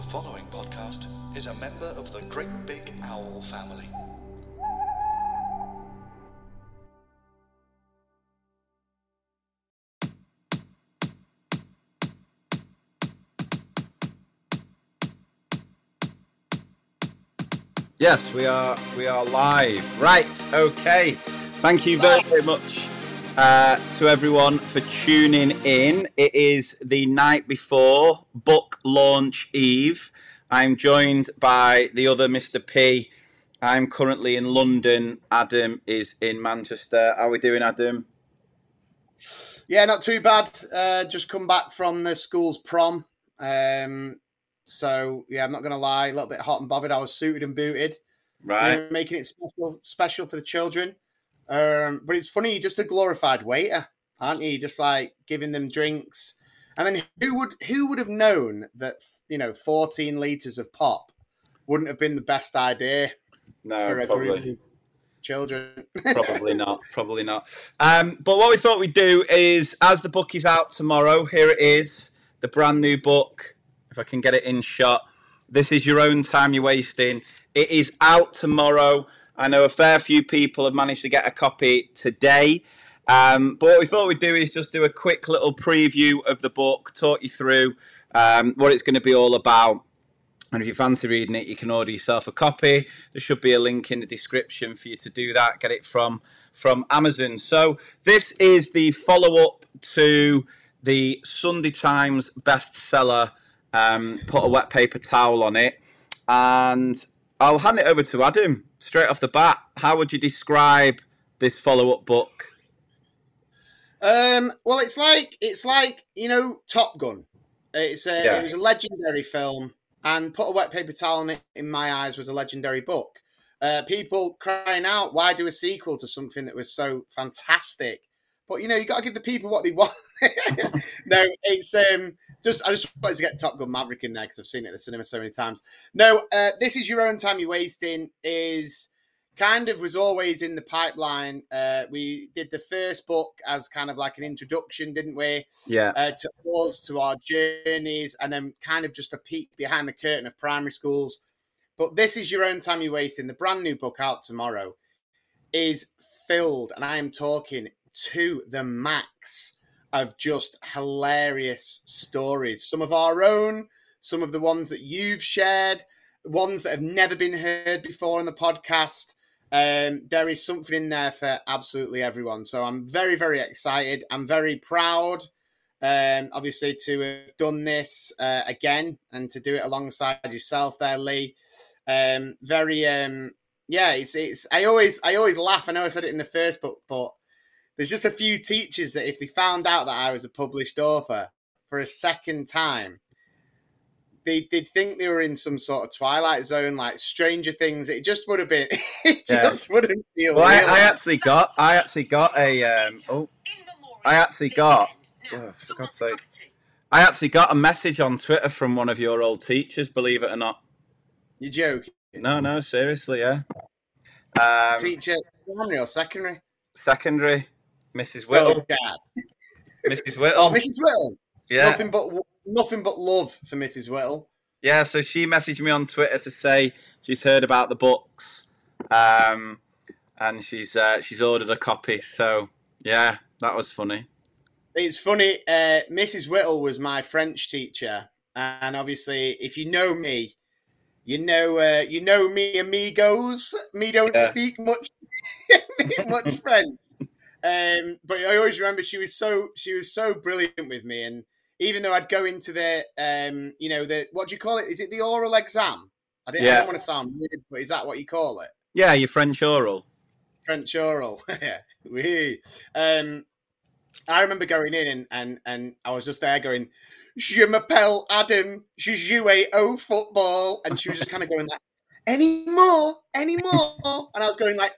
The following podcast is a member of the Great Big Owl family. Yes, we are. We are live. Right. Okay. Thank you very, very much uh, to everyone for tuning in. It is the night before book launch eve. I'm joined by the other Mr. P. I'm currently in London. Adam is in Manchester. How are we doing, Adam? Yeah, not too bad. Uh, just come back from the school's prom. Um, so yeah, I'm not gonna lie, a little bit hot and bothered. I was suited and booted, Right. you know, making it special, special for the children. Um, but it's funny, just a glorified waiter, aren't you? Just like giving them drinks, and then who would who would have known that you know 14 liters of pop wouldn't have been the best idea No, for a probably. group of children? probably not. Probably not. Um, but what we thought we'd do is, as the book is out tomorrow, here it is, the brand new book. If I can get it in shot, this is your own time you're wasting. It is out tomorrow. I know a fair few people have managed to get a copy today. Um, but what we thought we'd do is just do a quick little preview of the book, talk you through um, what it's going to be all about. And if you fancy reading it, you can order yourself a copy. There should be a link in the description for you to do that. Get it from from Amazon. So this is the follow up to the Sunday Times bestseller. Um, put a wet paper towel on it, and I'll hand it over to Adam straight off the bat. How would you describe this follow up book? Um, well, it's like it's like you know Top Gun. It's a, Yeah. it was a legendary film, and Put a Wet Paper Towel on It, in my eyes, was a legendary book. Uh, people crying out, "Why do a sequel to something that was so fantastic?" But you know, you got to give the people what they want. no, it's um, just I just wanted to get Top Gun Maverick in there because I've seen it at the cinema so many times. No, uh, this is your own time you're wasting. Is kind of was always in the pipeline. Uh, we did the first book as kind of like an introduction, didn't we? Yeah, Uh, to us, to our journeys, and then kind of just a peek behind the curtain of primary schools. But this is your own time you're wasting. The brand new book out tomorrow is filled, and I am talking to the max of just hilarious stories. Some of our own, some of the ones that you've shared, ones that have never been heard before on the podcast. Um, there is something in there for absolutely everyone. So I'm very, very excited. I'm very proud, um, obviously, to have done this uh, again and to do it alongside yourself there, Lee. Um, very, um, yeah. It's, it's. I always, I always laugh. I know I said it in the first book, but there's just a few teachers that if they found out that I was a published author for a second time, they, they'd think they were in some sort of Twilight Zone, like Stranger Things. It just would have been, it Yeah. just wouldn't feel well, I. I actually got, I actually got a, um, oh, I actually got, oh, for God's sake, I actually got a message on Twitter from one of your old teachers. Believe it or not. You joke. No, no, seriously, yeah. Um, Teacher, primary or secondary? secondary, Mrs. Oh, Whittle, God. Mrs. Oh, Whittle. Mrs. Whittle. Yeah, Nothing but nothing but love for Mrs. Whittle. yeah. So she messaged me on Twitter to say she's heard about the books, um, and she's uh, she's ordered a copy. So yeah, that was funny. It's funny. Uh, Mrs. Whittle was my French teacher, and obviously, if you know me, you know uh, you know me, amigos. Me don't Yeah. speak much much French, um, but I always remember she was so she was so brilliant with me, and even though I'd go into the um, you know the what do you call it? Is it the oral exam? I, didn't, I Yeah. don't want to sound weird, but is that what you call it? Yeah, your French oral. French oral. yeah. We. Um, I remember going in and, and, and I was just there going, Je m'appelle Adam, je joue au football. And she was just kind of going like, any more, any more. and I was going like,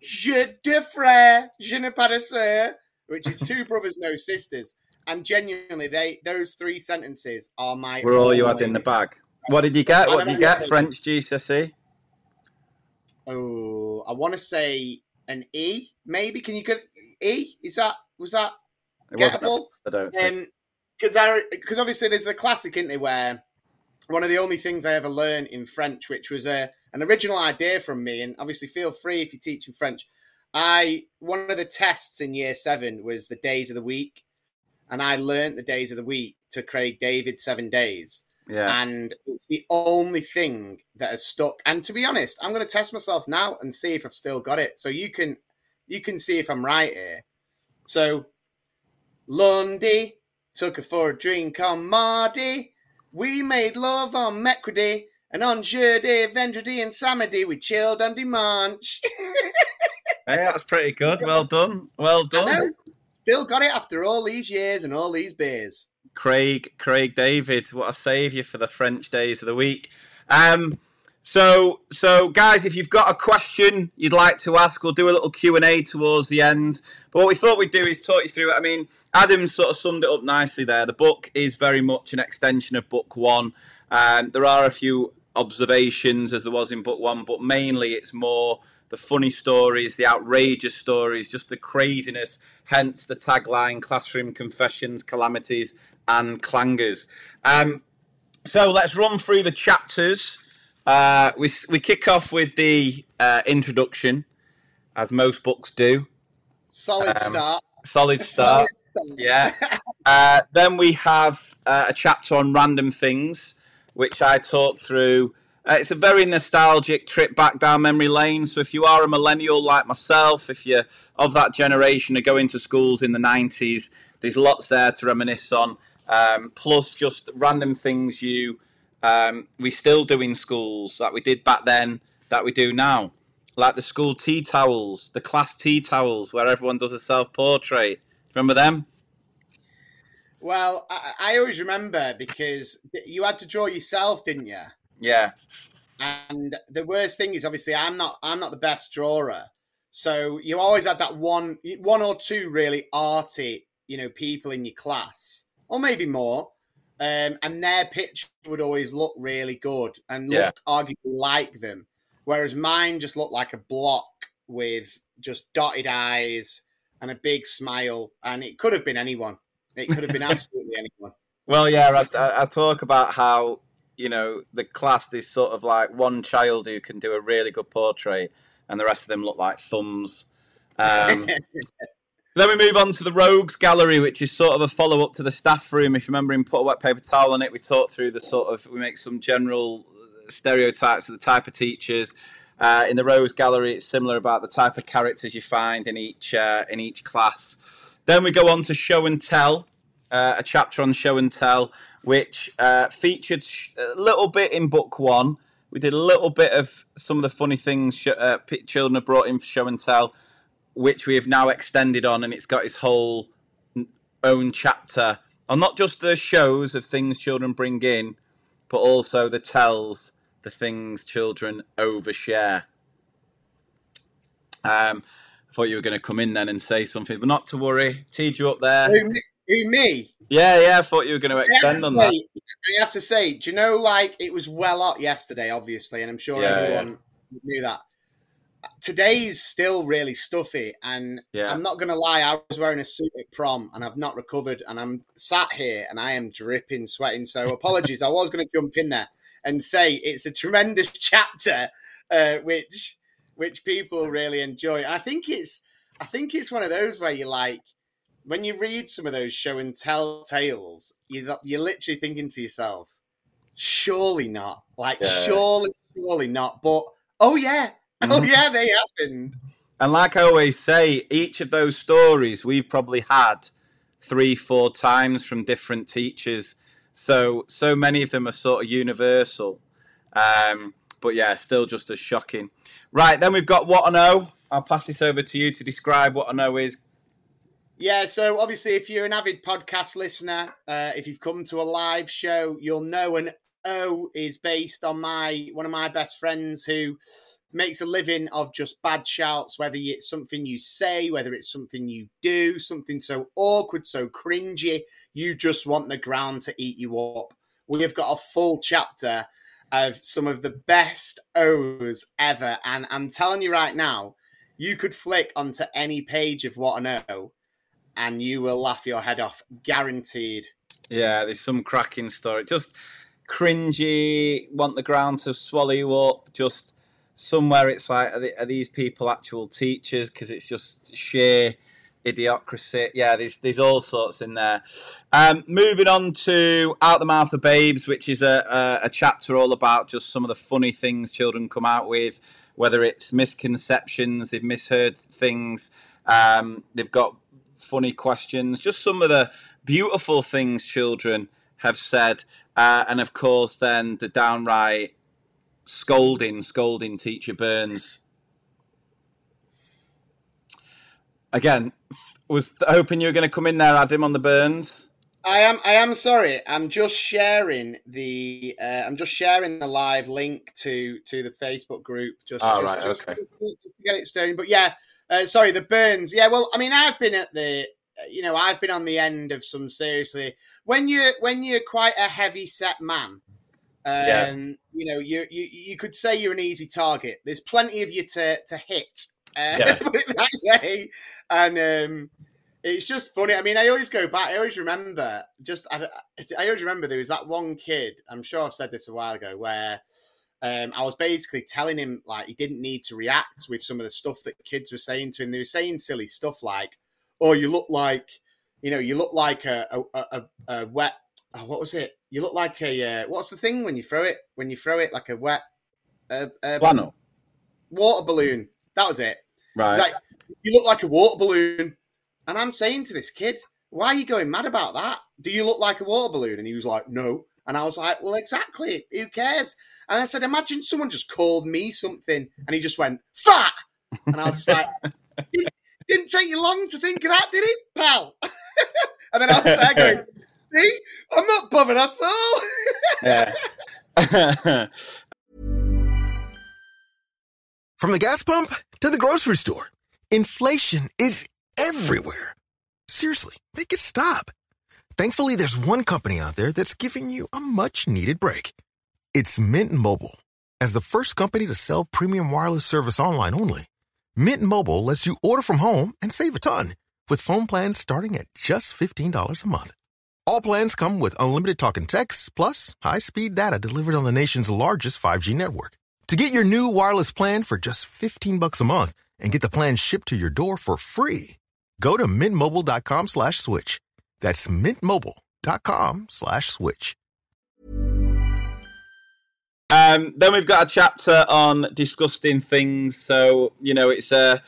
Je de frère, je ne pas de sœur, which is two brothers, no sisters. And genuinely, they those three sentences are my. Were all you had in the bag? What did you get? What did you get? French GCSE. Oh, I want to say an E, maybe. Can you get E? Is that was that It gettable? I don't think. Um, because because obviously there's the classic, isn't there, where one of the only things I ever learned in French, which was a an original idea from me. And obviously, feel free if you're teaching French. I one of the tests in year seven was the days of the week, and I learned the days of the week to Craig David seven days. Yeah. And it's the only thing that has stuck. And to be honest, I'm going to test myself now and see if I've still got it. So you can you can see if I'm right here. So Lundi took her for a drink on Mardi. We made love on Mercredi. And on Jeudi, Vendredi, and Samedi, we chilled on Dimanche. Hey, that's pretty good. Well done. Well done. Still got it after all these years and all these beers. Craig, Craig David, what a saviour for the French days of the week. Um, so, so guys, if you've got a question you'd like to ask, we'll do a little Q and A towards the end. But what we thought we'd do is talk you through it. I mean, Adam sort of summed it up nicely there. The book is very much an extension of book one. Um, there are a few observations as there was in book one, but mainly it's more the funny stories, the outrageous stories, just the craziness. Hence the tagline: "Classroom confessions, calamities, and clangers." Um, so let's run through the chapters. Uh, we we kick off with the uh, introduction, as most books do. Solid Um, start. Solid start. Yeah. Uh, then we have uh, a chapter on random things, which I talk through. Uh, it's a very nostalgic trip back down memory lane. So if you are a millennial like myself, if you're of that generation of going to schools in the 90s, there's lots there to reminisce on. Um, plus, just random things you um, we still do in schools that we did back then that we do now, like the school tea towels, the class tea towels, where everyone does a self portrait. Remember them? Well, I, I always remember because you had to draw yourself, didn't you? Yeah, And the worst thing is, obviously, I'm not I'm not the best drawer, so you always had that one one or two really arty, you know, people in your class, or maybe more, um, and their picture would always look really good and Yeah. look arguably like them, whereas mine just looked like a block with just dotted eyes and a big smile, and it could have been anyone. It could have been absolutely anyone. Well, yeah, I, I, I talk about how you know the class is sort of like one child who can do a really good portrait, and the rest of them look like thumbs. Um, then we move on to the Rogues Gallery, which is sort of a follow up to the staff room. If you remember, in put a wet paper towel on it, we talk through the sort of we make some general stereotypes of the type of teachers. Uh, in the Rogues Gallery, it's similar about the type of characters you find in each uh, in each class. Then we go on to Show and Tell, uh, a chapter on Show and Tell, which uh, featured sh- a little bit in book one. We did a little bit of some of the funny things sh- uh, children have brought in for Show and Tell, which we have now extended on, and it's got its whole own chapter on not just the shows of things children bring in, but also the tells, the things children overshare. Um, I thought you were going to come in then and say something, but not to worry. Teed you up there. who, me- who me? Yeah, yeah. I thought you were going to extend on that. I have to say, do you know, like it was well up yesterday, obviously, and I'm sure Yeah, everyone knew that. Today's still really stuffy, and Yeah. I'm not going to lie. I was wearing a suit at prom, and I've not recovered, and I'm sat here, and I am dripping, sweating. So apologies. I was going to jump in there and say it's a tremendous chapter, uh, which which people really enjoy. I think it's I think it's one of those where you like when you read some of those show and tell tales, you you're literally thinking to yourself, surely not. Like Yeah. surely, surely not. But oh yeah, oh Mhm. yeah, they happened. And like I always say, each of those stories we've probably had three, four times from different teachers. So so many of them are sort of universal. Um, but yeah, still just as shocking. Right, then we've got what I know. I'll pass this over to you to describe what I know is. Yeah, so obviously, if you're an avid podcast listener, uh, if you've come to a live show, you'll know an O is based on my one of my best friends who makes a living of just bad shouts, whether it's something you say, whether it's something you do, something so awkward, so cringy, you just want the ground to eat you up. We have got a full chapter of some of the best O's ever, and I'm telling you right now, you could flick onto any page of what I know and you will laugh your head off, guaranteed. Yeah, there's some cracking story. Just cringy, want the ground to swallow you up. Just somewhere it's like, are, are these people actual teachers? Because it's just sheer idiocracy. Yeah, there's there's all sorts in there. Um, moving on to Out the Mouth of Babes, which is a, a, a chapter all about just some of the funny things children come out with, whether it's misconceptions, they've misheard things, um, they've got funny questions, just some of the beautiful things children have said, uh, and of course then the downright scolding, scolding teacher Burns. Again, was hoping you were going to come in there, Adam, on the Burns. I am. I am sorry. I'm just sharing the. Uh, I'm just sharing the live link to to the Facebook group. Just, oh, just, right, just, okay. just to get it started. But yeah, uh, sorry, the Burns. Yeah, well, I mean, I've been at the. You know, I've been on the end of some seriously. When you when you're quite a heavy set man, um, Yeah. you know, you, you you could say you're an easy target. There's plenty of you to to hit. Uh, Yeah. put it that way. And um, it's just funny. I mean, I always go back. I always remember. Just I, I always remember there was that one kid. I'm sure I've said this a while ago where. Um, I was basically telling him like he didn't need to react with some of the stuff that kids were saying to him. They were saying silly stuff like, "Oh, you look like, you know, you look like a a, a, a wet. Oh, what was it? You look like a uh, what's the thing when you throw it? When you throw it like a wet uh, uh, water balloon. That was it. Right. Like, you look like a water balloon. And I'm saying to this kid, why are you going mad about that? Do you look like a water balloon? And he was like, no. And I was like, well, exactly. Who cares? And I said, imagine someone just called me something. And he just went, fat. And I was just like, didn't, didn't take you long to think of that, did it, pal? and then I was there going, see, I'm not bothered at all. yeah. From the gas pump to the grocery store, inflation is everywhere. Seriously, make it stop. Thankfully, there's one company out there that's giving you a much needed break. It's Mint Mobile. As the first company to sell premium wireless service online only, Mint Mobile lets you order from home and save a ton with phone plans starting at just $15 a month. All plans come with unlimited talk and text, plus high speed data delivered on the nation's largest 5G network. To get your new wireless plan for just 15 bucks a month and get the plan shipped to your door for free, go to mintmobile.com slash switch. That's mintmobile.com slash switch. Um, then we've got a chapter on disgusting things. So you know, it's a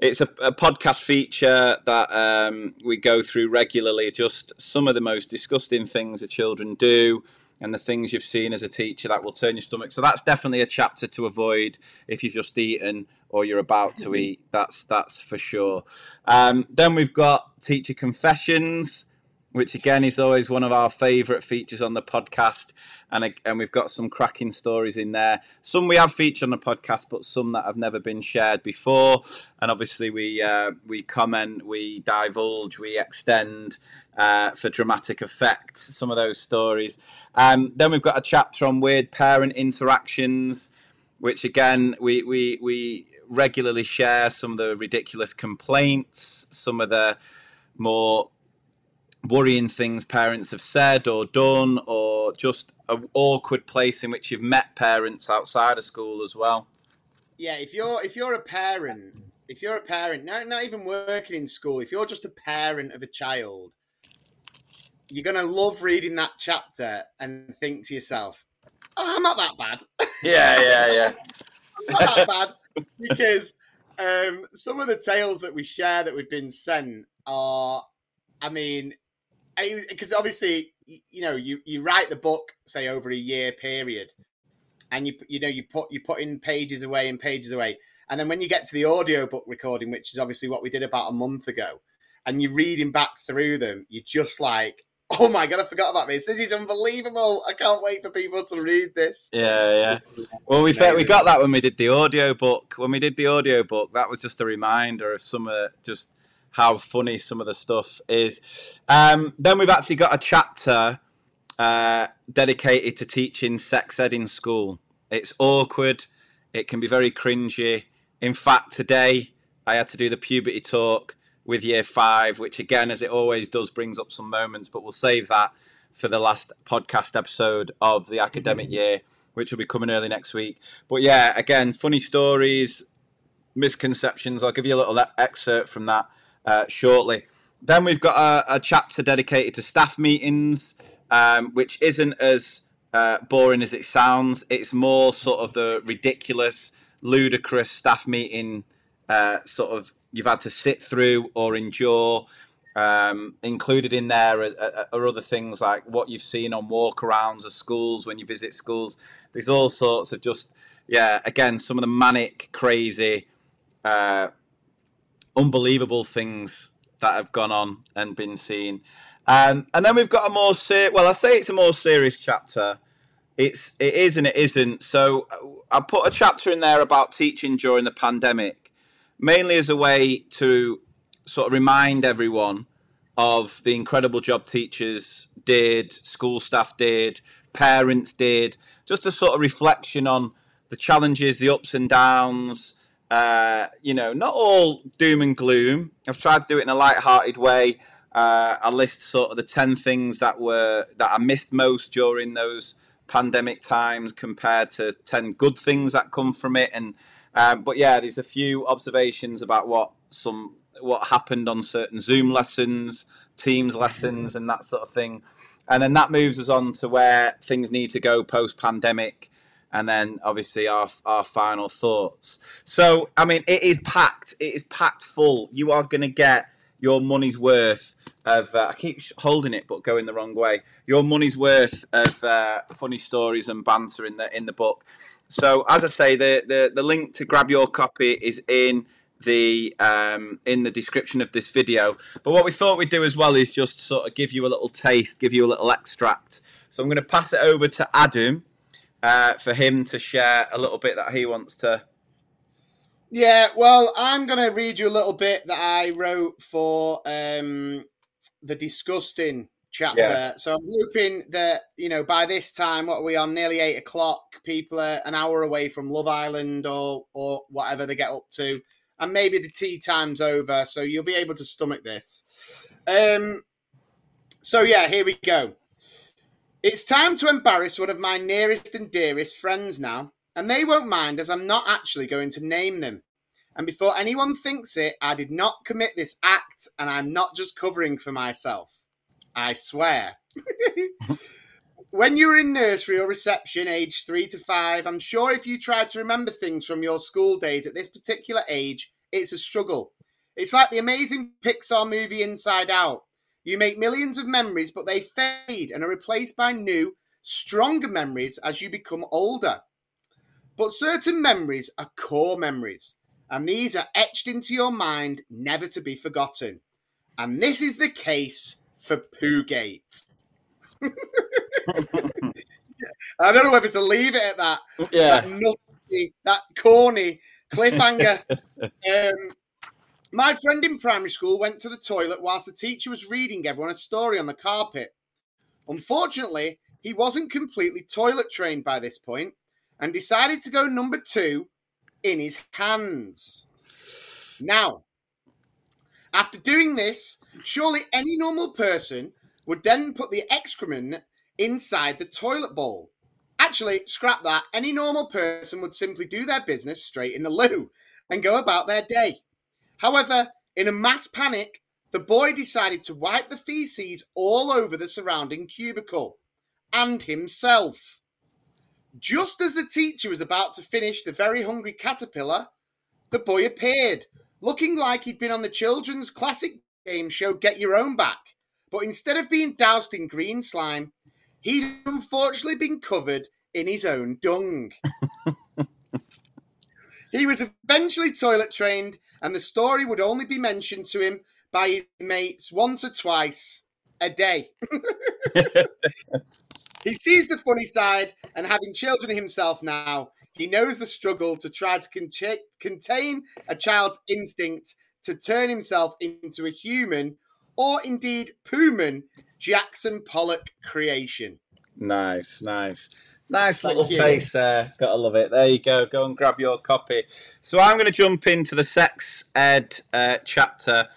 it's a, a podcast feature that um, we go through regularly. Just some of the most disgusting things that children do, and the things you've seen as a teacher that will turn your stomach. So that's definitely a chapter to avoid if you've just eaten or you're about to eat. That's that's for sure. Um, then we've got teacher confessions which again is always one of our favourite features on the podcast. And, and we've got some cracking stories in there. Some we have featured on the podcast, but some that have never been shared before. And obviously, we uh, we comment, we divulge, we extend uh, for dramatic effect some of those stories. Um, then we've got a chapter on weird parent interactions, which again we we we regularly share some of the ridiculous complaints, some of the more worrying things parents have said or done, or just an awkward place in which you've met parents outside of school as well. yeah, if you're if you're a parent, if you're a parent, not not even working in school, if you're just a parent of a child, you're gonna love reading that chapter and think to yourself, "Oh, I'm not that bad. Yeah, yeah, yeah. I'm not that bad." Because um, some of the tales that we share that we've been sent are, I mean, because obviously, y- you know, you you write the book say over a year period, and you you know you put you put in pages away and pages away, and then when you get to the audiobook recording, which is obviously what we did about a month ago, and you're reading back through them, you're just like, oh my god, I forgot about this. This is unbelievable. I can't wait for people to read this. Yeah, yeah. Well, we fe- we got that when we did the audio book. When we did the audio book, that was just a reminder of some of just how funny some of the stuff is. Um, then we've actually got a chapter uh, dedicated to teaching sex ed in school. It's awkward. It can be very cringy. In fact, today I had to do the puberty talk with year five, which again, as it always does, brings up some moments. But we'll save that for the last podcast episode of the academic year, which will be coming early next week. But yeah, again, funny stories, misconceptions. I'll give you a little excerpt from that uh, shortly. Then we've got a, a, chapter dedicated to staff meetings, um, which isn't as uh, boring as it sounds. It's more sort of the ridiculous, ludicrous staff meeting uh, sort of you've had to sit through or endure. Um, included in there are, are, other things like what you've seen on walkarounds of schools when you visit schools. There's all sorts of just, yeah, again, some of the manic, crazy, uh, unbelievable things that have gone on and been seen. Um, and then we've got a more ser- well, I say it's a more serious chapter. It's it is and it isn't. So uh, I put a chapter in there about teaching during the pandemic, mainly as a way to sort of remind everyone of the incredible job teachers did, school staff did, parents did, just a sort of reflection on the challenges, the ups and downs. Uh, you know, not all doom and gloom. I've tried to do it in a light-hearted way. Uh, I list sort of the ten things that were that I missed most during those pandemic times, compared to ten good things that come from it. And um, but yeah, there's a few observations about what some what happened on certain Zoom lessons, Teams lessons, and that sort of thing. And then that moves us on to where things need to go post pandemic. And then obviously our our final thoughts. So I mean, it is packed. It is packed full. You are going to get your money's worth of. Uh, I keep holding it, but going the wrong way. Your money's worth of uh, funny stories and banter in the in the book. So as I say, the the the link to grab your copy is in the um, in the description of this video. But what we thought we'd do as well is just sort of give you a little taste, give you a little extract. So I'm going to pass it over to Adam uh, for him to share a little bit that he wants to. Yeah, well, I'm going to read you a little bit that I wrote for um, the disgusting chapter. Yeah. So I'm hoping that you know by this time, what are we on? Nearly eight o'clock. People are an hour away from Love Island or or whatever they get up to and maybe the tea time's over, so you'll be able to stomach this. Um, so yeah, here we go. It's time to embarrass one of my nearest and dearest friends now, and they won't mind as I'm not actually going to name them. And before anyone thinks it, I did not commit this act, and I'm not just covering for myself. I swear. when you were in nursery or reception, age three to five, I'm sure if you tried to remember things from your school days at this particular age, it's a struggle. It's like the amazing Pixar movie Inside Out. You make millions of memories, but they fade and are replaced by new, stronger memories as you become older. But certain memories are core memories, and these are etched into your mind, never to be forgotten. And this is the case for Poogate. I don't know whether to leave it at that. Yeah. That nutty, that corny cliffhanger. um, my friend in primary school went to the toilet whilst the teacher was reading everyone a story on the carpet. Unfortunately, he wasn't completely toilet trained by this point and decided to go number two in his hands. Now, after doing this, surely any normal person would then put the excrement inside the toilet bowl. Actually, scrap that. Any normal person would simply do their business straight in the loo and go about their day. However, in a mass panic, the boy decided to wipe the feces all over the surrounding cubicle and himself. Just as the teacher was about to finish the very hungry caterpillar, the boy appeared, looking like he'd been on the children's classic game show Get Your Own Back but instead of being doused in green slime, he'd unfortunately been covered in his own dung. he was eventually toilet trained, and the story would only be mentioned to him by his mates once or twice a day. he sees the funny side, and having children himself now, he knows the struggle to try to contain a child's instinct to turn himself into a human or indeed Pooman Jackson Pollock creation. Nice, nice. Nice little face there. Gotta love it. There you go. Go and grab your copy. So I'm going to jump into the sex ed uh, chapter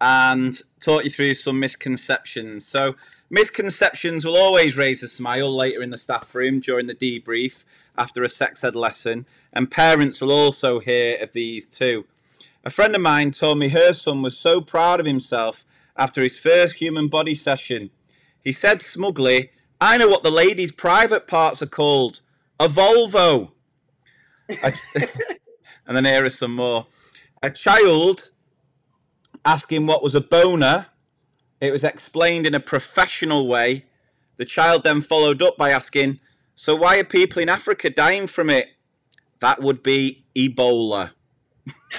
and talk you through some misconceptions. So Misconceptions will always raise a smile later in the staff room during the debrief after a sex ed lesson, and parents will also hear of these too. A friend of mine told me her son was so proud of himself after his first human body session. He said smugly, I know what the ladies' private parts are called a Volvo. and then here is some more. A child asking what was a boner. It was explained in a professional way. The child then followed up by asking, So why are people in Africa dying from it? That would be Ebola.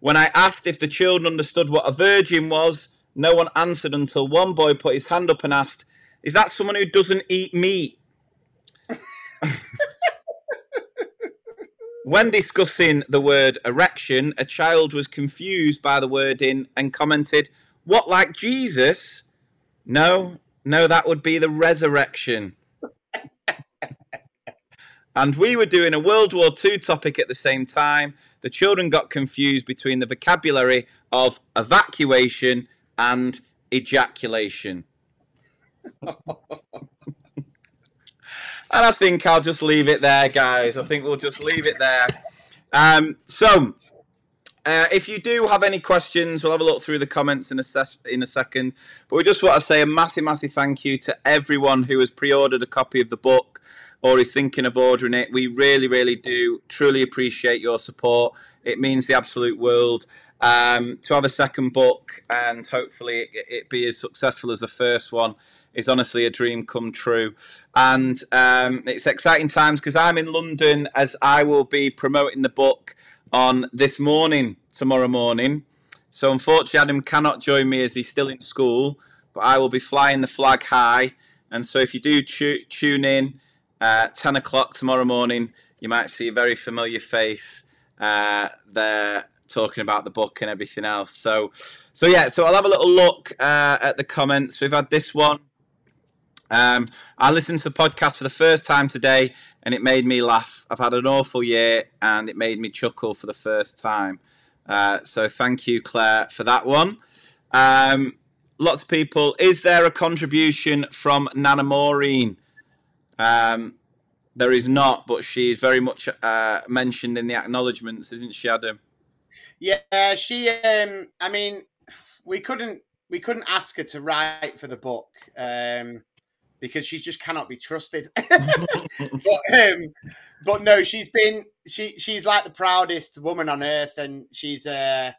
when I asked if the children understood what a virgin was, no one answered until one boy put his hand up and asked, Is that someone who doesn't eat meat? when discussing the word erection, a child was confused by the wording and commented, What, like Jesus? No, no, that would be the resurrection. and we were doing a World War II topic at the same time. The children got confused between the vocabulary of evacuation and ejaculation. and I think I'll just leave it there, guys. I think we'll just leave it there. Um, so, uh, if you do have any questions, we'll have a look through the comments in a ses- in a second. But we just want to say a massive, massive thank you to everyone who has pre-ordered a copy of the book or is thinking of ordering it. We really, really do truly appreciate your support. It means the absolute world um, to have a second book and hopefully it, it, be as successful as the first one is honestly a dream come true. And um, it's exciting times because I'm in London as I will be promoting the book on this morning, tomorrow morning. So unfortunately, Adam cannot join me as he's still in school, but I will be flying the flag high. And so if you do tu- tune in uh, 10 o'clock tomorrow morning, you might see a very familiar face uh, there talking about the book and everything else. So, so yeah, so I'll have a little look uh, at the comments. We've had this one. Um, I listened to the podcast for the first time today, and it made me laugh. I've had an awful year, and it made me chuckle for the first time. Uh, so, thank you, Claire, for that one. Um, lots of people. Is there a contribution from Nana Maureen? Um, there is not, but she is very much uh, mentioned in the acknowledgements, isn't she, Adam? Yeah, she. Um, I mean, we couldn't we couldn't ask her to write for the book um, because she just cannot be trusted. but, um, but no, she's been she she's like the proudest woman on earth, and she's uh,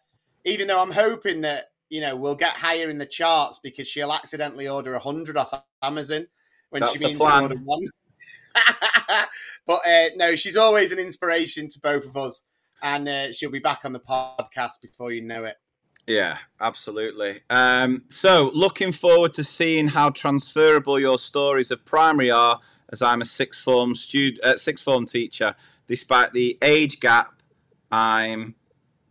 even though I'm hoping that you know we'll get higher in the charts because she'll accidentally order a hundred off Amazon when That's she means to order one. but uh, no, she's always an inspiration to both of us and uh, she'll be back on the podcast before you know it. Yeah, absolutely. Um, so, looking forward to seeing how transferable your stories of primary are, as I'm a sixth form student, uh, sixth form teacher. Despite the age gap, I'm,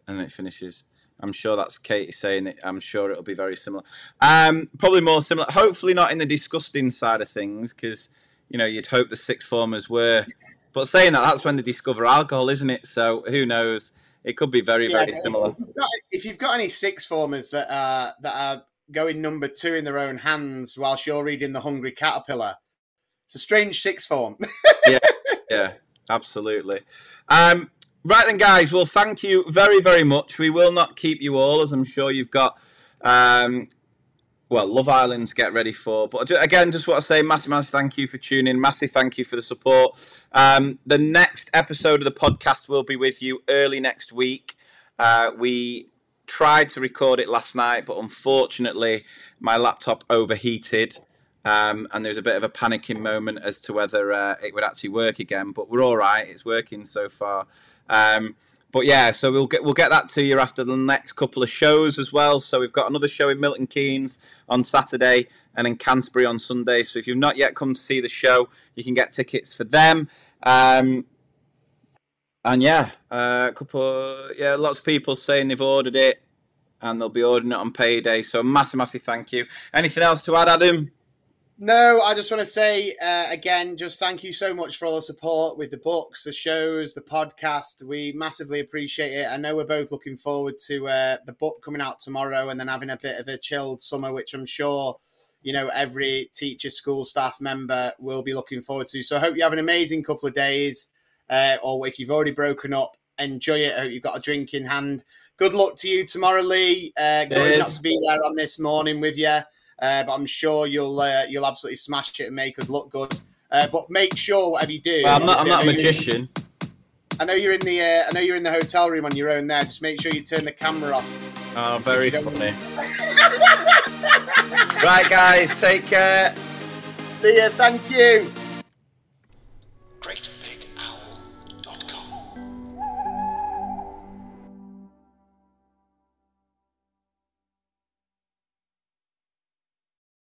and it finishes. I'm sure that's Katie saying it. I'm sure it'll be very similar. Um, probably more similar. Hopefully, not in the disgusting side of things, because you know you'd hope the sixth formers were but saying that, that's when they discover alcohol, isn't it? So who knows? It could be very, yeah, very similar. If you've, got, if you've got any six formers that are that are going number two in their own hands whilst you're reading The Hungry Caterpillar, it's a strange six form. yeah, yeah, absolutely. Um, right then, guys. Well, thank you very, very much. We will not keep you all, as I'm sure you've got um, well, Love Island's get ready for. But again, just want to say massive, massive thank you for tuning. Massive thank you for the support. Um, the next episode of the podcast will be with you early next week. Uh, we tried to record it last night, but unfortunately, my laptop overheated. Um, and there was a bit of a panicking moment as to whether uh, it would actually work again. But we're all right; it's working so far. Um, but yeah, so we'll get we'll get that to you after the next couple of shows as well. So we've got another show in Milton Keynes on Saturday and in Canterbury on Sunday. So if you've not yet come to see the show, you can get tickets for them. Um, and yeah, uh, a couple, yeah, lots of people saying they've ordered it and they'll be ordering it on payday. So massive, massive thank you. Anything else to add, Adam? No, I just want to say uh, again, just thank you so much for all the support with the books, the shows, the podcast. We massively appreciate it. I know we're both looking forward to uh, the book coming out tomorrow and then having a bit of a chilled summer, which I'm sure you know every teacher, school staff member will be looking forward to. So I hope you have an amazing couple of days, uh, or if you've already broken up, enjoy it. I hope you've got a drink in hand. Good luck to you tomorrow, Lee. Uh, good not to be there on this morning with you. Uh, but I'm sure you'll uh, you'll absolutely smash it and make us look good. Uh, but make sure whatever you do. Well, I'm not. I'm not a magician. I know you're in the. Uh, I know you're in the hotel room on your own there. Just make sure you turn the camera off. Oh, very funny. right, guys, take care. See you. Thank you. Great Big Owl.